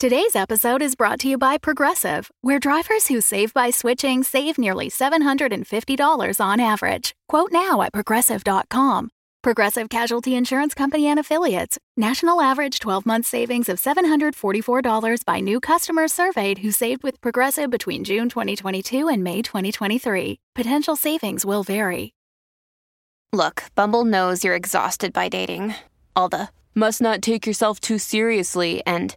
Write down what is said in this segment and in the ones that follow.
Today's episode is brought to you by Progressive, where drivers who save by switching save nearly $750 on average. Quote now at progressive.com. Progressive Casualty Insurance Company and Affiliates. National average 12 month savings of $744 by new customers surveyed who saved with Progressive between June 2022 and May 2023. Potential savings will vary. Look, Bumble knows you're exhausted by dating. All the must not take yourself too seriously and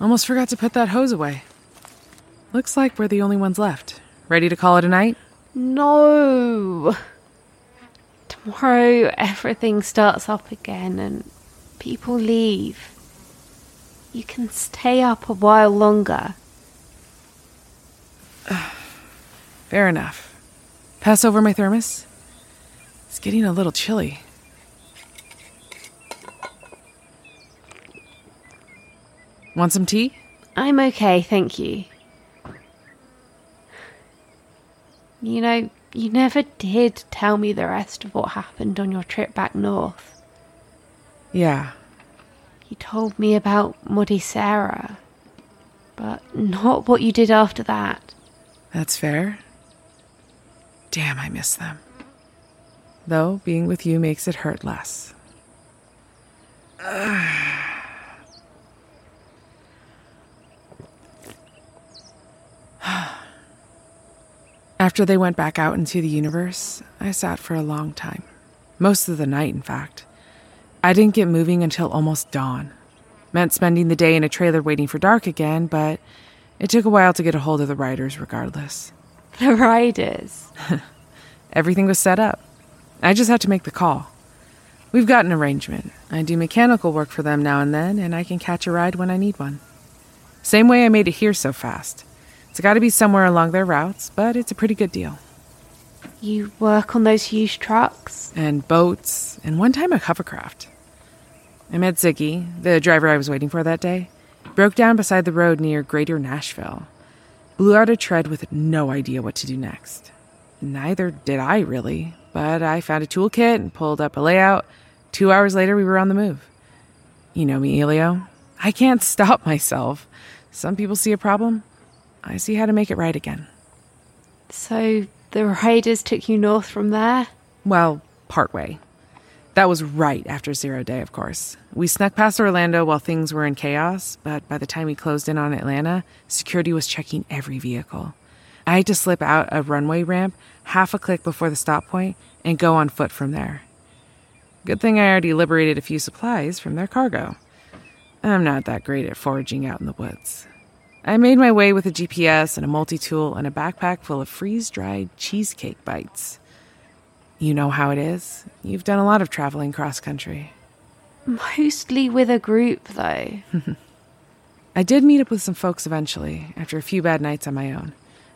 Almost forgot to put that hose away. Looks like we're the only ones left. Ready to call it a night? No. Tomorrow everything starts up again and people leave. You can stay up a while longer. Fair enough. Pass over my thermos? It's getting a little chilly. Want some tea? I'm okay, thank you. You know, you never did tell me the rest of what happened on your trip back north. Yeah. You told me about Muddy Sarah, but not what you did after that. That's fair. Damn, I miss them. Though being with you makes it hurt less. After they went back out into the universe, I sat for a long time. Most of the night, in fact. I didn't get moving until almost dawn. Meant spending the day in a trailer waiting for dark again, but it took a while to get a hold of the riders regardless. The riders. Everything was set up. I just had to make the call. We've got an arrangement. I do mechanical work for them now and then, and I can catch a ride when I need one. Same way I made it here so fast. It's got to be somewhere along their routes, but it's a pretty good deal. You work on those huge trucks? And boats, and one time a hovercraft. I met Ziggy, the driver I was waiting for that day. Broke down beside the road near Greater Nashville. Blew out a tread with no idea what to do next. Neither did I, really, but I found a toolkit and pulled up a layout. Two hours later, we were on the move. You know me, Elio. I can't stop myself. Some people see a problem. I see how to make it right again. So the raiders took you north from there? Well, partway. That was right after Zero Day, of course. We snuck past Orlando while things were in chaos, but by the time we closed in on Atlanta, security was checking every vehicle. I had to slip out a runway ramp half a click before the stop point and go on foot from there. Good thing I already liberated a few supplies from their cargo. I'm not that great at foraging out in the woods. I made my way with a GPS and a multi tool and a backpack full of freeze dried cheesecake bites. You know how it is. You've done a lot of traveling cross country. Mostly with a group, though. I did meet up with some folks eventually, after a few bad nights on my own.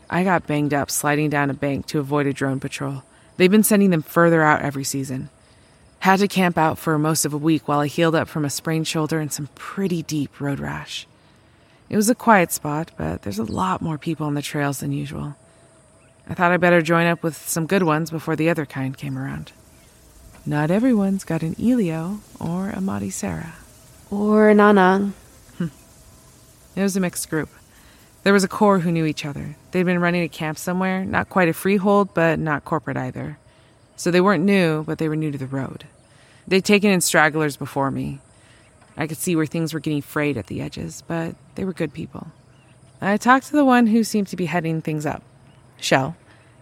I got banged up sliding down a bank to avoid a drone patrol. They've been sending them further out every season. Had to camp out for most of a week while I healed up from a sprained shoulder and some pretty deep road rash. It was a quiet spot, but there's a lot more people on the trails than usual. I thought I'd better join up with some good ones before the other kind came around. Not everyone's got an Elio or a Madi Sarah. Or an Ahnung. Hmm. It was a mixed group. There was a core who knew each other. They'd been running a camp somewhere, not quite a freehold, but not corporate either. So they weren't new, but they were new to the road. They'd taken in stragglers before me. I could see where things were getting frayed at the edges, but they were good people. I talked to the one who seemed to be heading things up, Shell,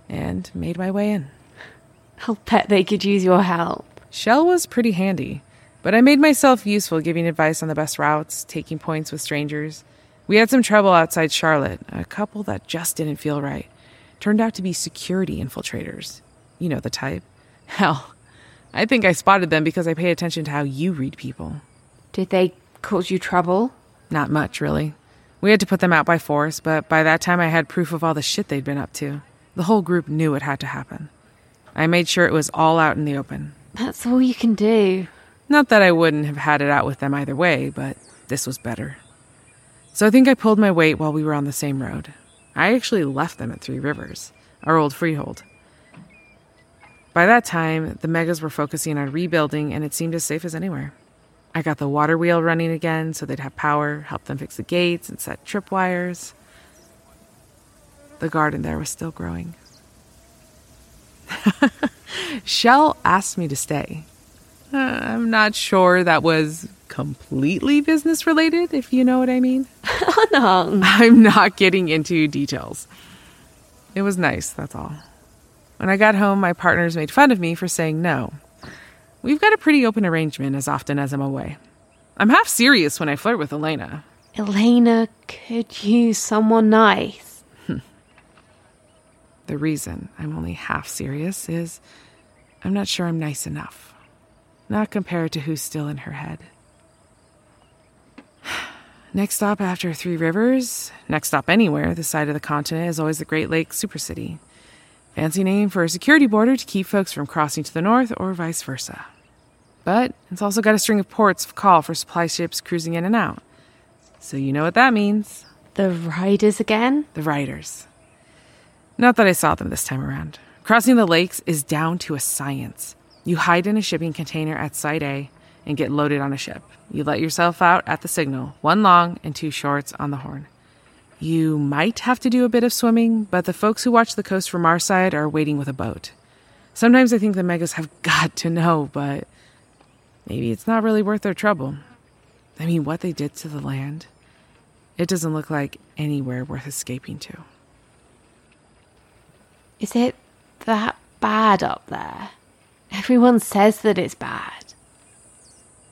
and made my way in. I'll bet they could use your help. Shell was pretty handy, but I made myself useful giving advice on the best routes, taking points with strangers. We had some trouble outside Charlotte, a couple that just didn't feel right. Turned out to be security infiltrators. You know the type. Hell, I think I spotted them because I pay attention to how you read people. Did they cause you trouble? Not much, really. We had to put them out by force, but by that time I had proof of all the shit they'd been up to. The whole group knew it had to happen. I made sure it was all out in the open. That's all you can do. Not that I wouldn't have had it out with them either way, but this was better. So I think I pulled my weight while we were on the same road. I actually left them at Three Rivers, our old freehold. By that time, the megas were focusing on rebuilding, and it seemed as safe as anywhere. I got the water wheel running again so they'd have power, help them fix the gates and set tripwires. The garden there was still growing. Shell asked me to stay. Uh, I'm not sure that was completely business related, if you know what I mean. Oh no. I'm not getting into details. It was nice, that's all. When I got home, my partners made fun of me for saying no. We've got a pretty open arrangement as often as I'm away. I'm half serious when I flirt with Elena. Elena could use someone nice. Hmm. The reason I'm only half serious is I'm not sure I'm nice enough. Not compared to who's still in her head. Next stop after Three Rivers, next stop anywhere, this side of the continent, is always the Great Lakes Supercity. Fancy name for a security border to keep folks from crossing to the north or vice versa. But it's also got a string of ports of call for supply ships cruising in and out. So you know what that means The riders again? the riders. Not that I saw them this time around. Crossing the lakes is down to a science. You hide in a shipping container at Site A and get loaded on a ship. You let yourself out at the signal, one long and two shorts on the horn. You might have to do a bit of swimming, but the folks who watch the coast from our side are waiting with a boat. Sometimes I think the megas have got to know, but maybe it's not really worth their trouble. I mean, what they did to the land, it doesn't look like anywhere worth escaping to. Is it that bad up there? Everyone says that it's bad.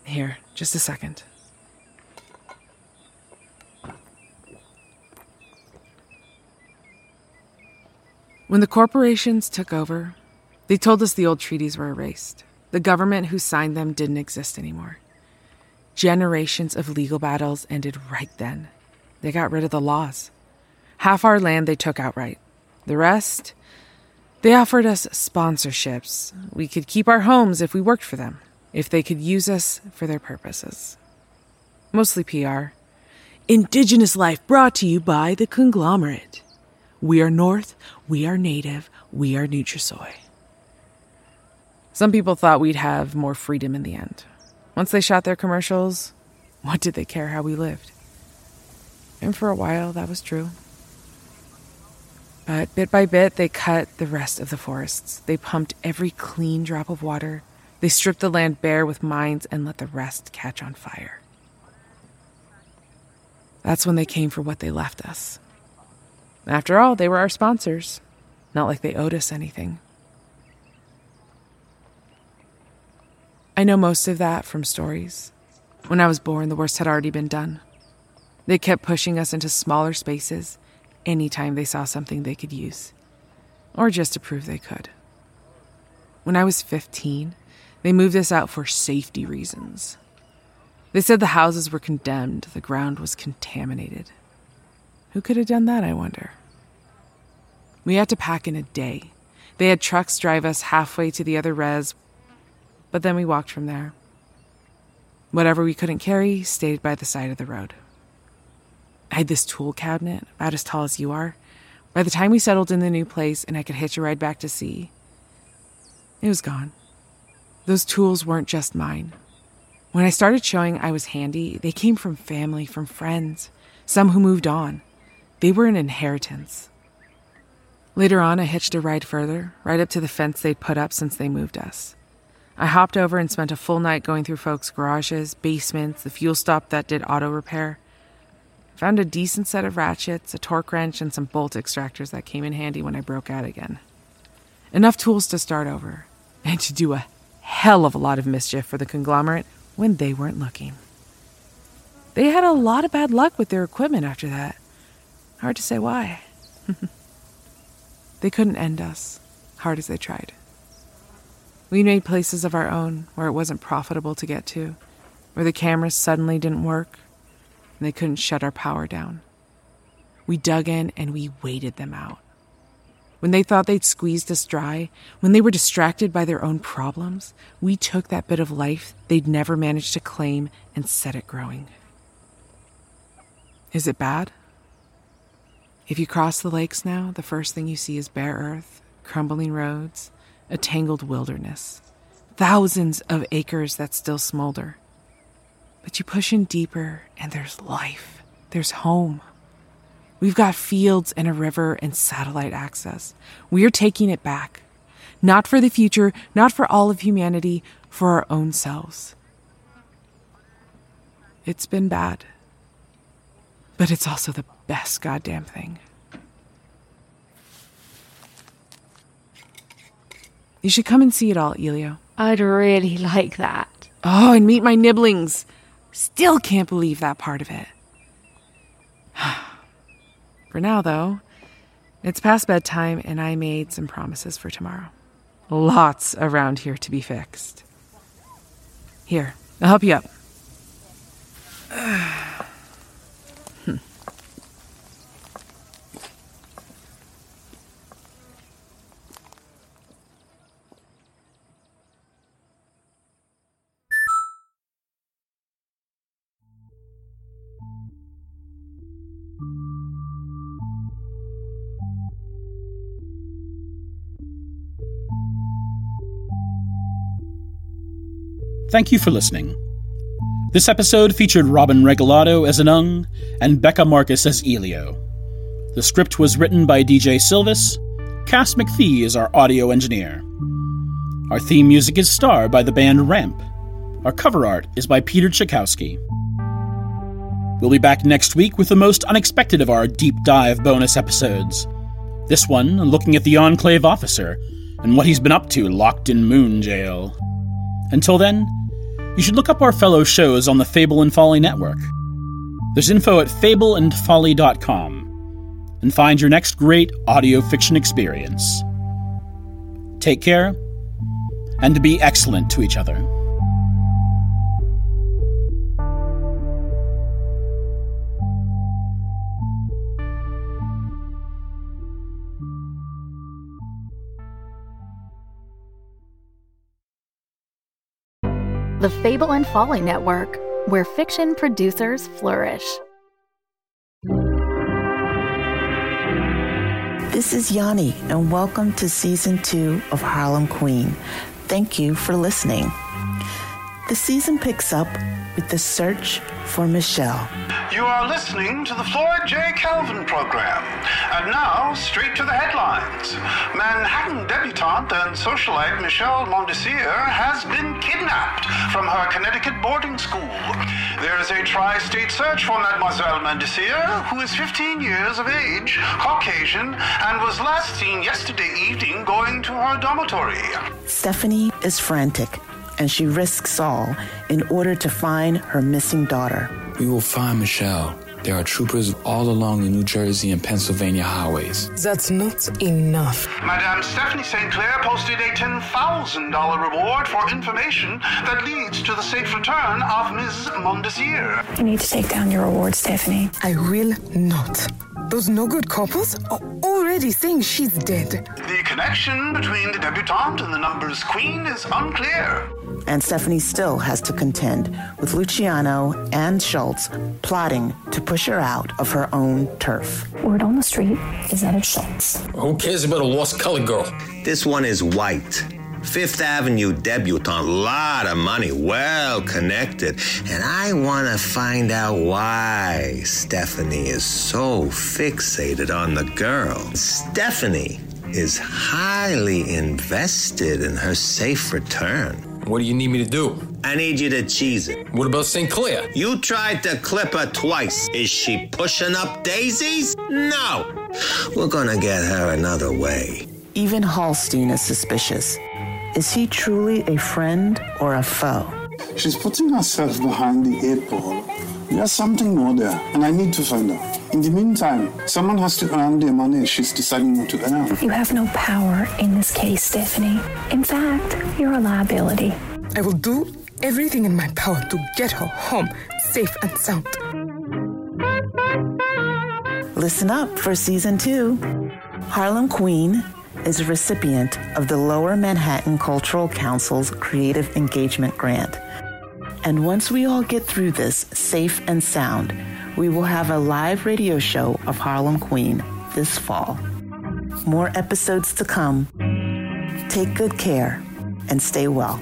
Here, just a second. When the corporations took over, they told us the old treaties were erased. The government who signed them didn't exist anymore. Generations of legal battles ended right then. They got rid of the laws. Half our land they took outright. The rest, they offered us sponsorships. We could keep our homes if we worked for them, if they could use us for their purposes. Mostly PR. Indigenous life brought to you by the conglomerate. We are North, we are Native, we are Nutrisoy. Some people thought we'd have more freedom in the end. Once they shot their commercials, what did they care how we lived? And for a while, that was true. But bit by bit, they cut the rest of the forests. They pumped every clean drop of water. They stripped the land bare with mines and let the rest catch on fire. That's when they came for what they left us. After all, they were our sponsors. Not like they owed us anything. I know most of that from stories. When I was born, the worst had already been done. They kept pushing us into smaller spaces anytime they saw something they could use, or just to prove they could. When I was 15, they moved us out for safety reasons. They said the houses were condemned, the ground was contaminated. Who could have done that, I wonder? We had to pack in a day. They had trucks drive us halfway to the other res, but then we walked from there. Whatever we couldn't carry stayed by the side of the road. I had this tool cabinet, about as tall as you are. By the time we settled in the new place and I could hitch a ride back to see, it was gone. Those tools weren't just mine. When I started showing I was handy, they came from family, from friends, some who moved on. They were an inheritance. Later on, I hitched a ride further, right up to the fence they'd put up since they moved us. I hopped over and spent a full night going through folks' garages, basements, the fuel stop that did auto repair. Found a decent set of ratchets, a torque wrench, and some bolt extractors that came in handy when I broke out again. Enough tools to start over, and to do a hell of a lot of mischief for the conglomerate when they weren't looking. They had a lot of bad luck with their equipment after that. Hard to say why. they couldn't end us, hard as they tried. We made places of our own where it wasn't profitable to get to, where the cameras suddenly didn't work, and they couldn't shut our power down. We dug in and we waited them out. When they thought they'd squeezed us dry, when they were distracted by their own problems, we took that bit of life they'd never managed to claim and set it growing. Is it bad? If you cross the lakes now, the first thing you see is bare earth, crumbling roads, a tangled wilderness, thousands of acres that still smolder. But you push in deeper, and there's life, there's home. We've got fields and a river and satellite access. We're taking it back. Not for the future, not for all of humanity, for our own selves. It's been bad. But it's also the best goddamn thing. You should come and see it all, Elio. I'd really like that. Oh, and meet my nibblings. Still can't believe that part of it. For now, though, it's past bedtime and I made some promises for tomorrow. Lots around here to be fixed. Here, I'll help you up. Thank you for listening. This episode featured Robin Regalado as Ahnung and Becca Marcus as Elio. The script was written by DJ Sylvis. Cass McPhee is our audio engineer. Our theme music is Star by the band Ramp. Our cover art is by Peter Chiykowski. We'll be back next week with the most unexpected of our deep dive bonus episodes. This one looking at the Enclave officer and what he's been up to locked in Moon Jail. Until then, you should look up our fellow shows on the Fable and Folly network. There's info at fableandfolly.com and find your next great audio fiction experience. Take care and be excellent to each other. The Fable and Folly Network, where fiction producers flourish. This is Yanni, and welcome to season two of Harlem Queen. Thank you for listening. The season picks up with the search for Michelle. You are listening to the Floyd J. Calvin program. And now, straight to the headlines. Manhattan debutante and socialite Michelle Mondesir has been kidnapped from her Connecticut boarding school. There is a tri state search for Mademoiselle Mondesir, who is 15 years of age, Caucasian, and was last seen yesterday evening going to her dormitory. Stephanie is frantic, and she risks all in order to find her missing daughter. We will find Michelle. There are troopers all along the New Jersey and Pennsylvania highways. That's not enough. Madame Stephanie St. Clair posted a $10,000 reward for information that leads to the safe return of Ms. Mondesir. You need to take down your reward, Stephanie. I will not. Those no good couples are already saying she's dead. The connection between the debutante and the numbers queen is unclear. And Stephanie still has to contend with Luciano and Schultz plotting to push her out of her own turf. Word on the street is that it's Schultz. Who cares about a lost colored girl? This one is white. Fifth Avenue debutante, lot of money, well connected. And I want to find out why Stephanie is so fixated on the girl. Stephanie is highly invested in her safe return. What do you need me to do? I need you to cheese it. What about St. Clair? You tried to clip her twice. Is she pushing up daisies? No. We're gonna get her another way. Even Hallstein is suspicious. Is he truly a friend or a foe? She's putting herself behind the eight ball. There's something more there, and I need to find out. In the meantime, someone has to earn the money she's deciding not to earn. You have no power in this case, Stephanie. In fact, you're a liability. I will do everything in my power to get her home safe and sound. Listen up for season two. Harlem Queen is a recipient of the Lower Manhattan Cultural Council's Creative Engagement Grant. And once we all get through this safe and sound, we will have a live radio show of Harlem Queen this fall. More episodes to come. Take good care and stay well.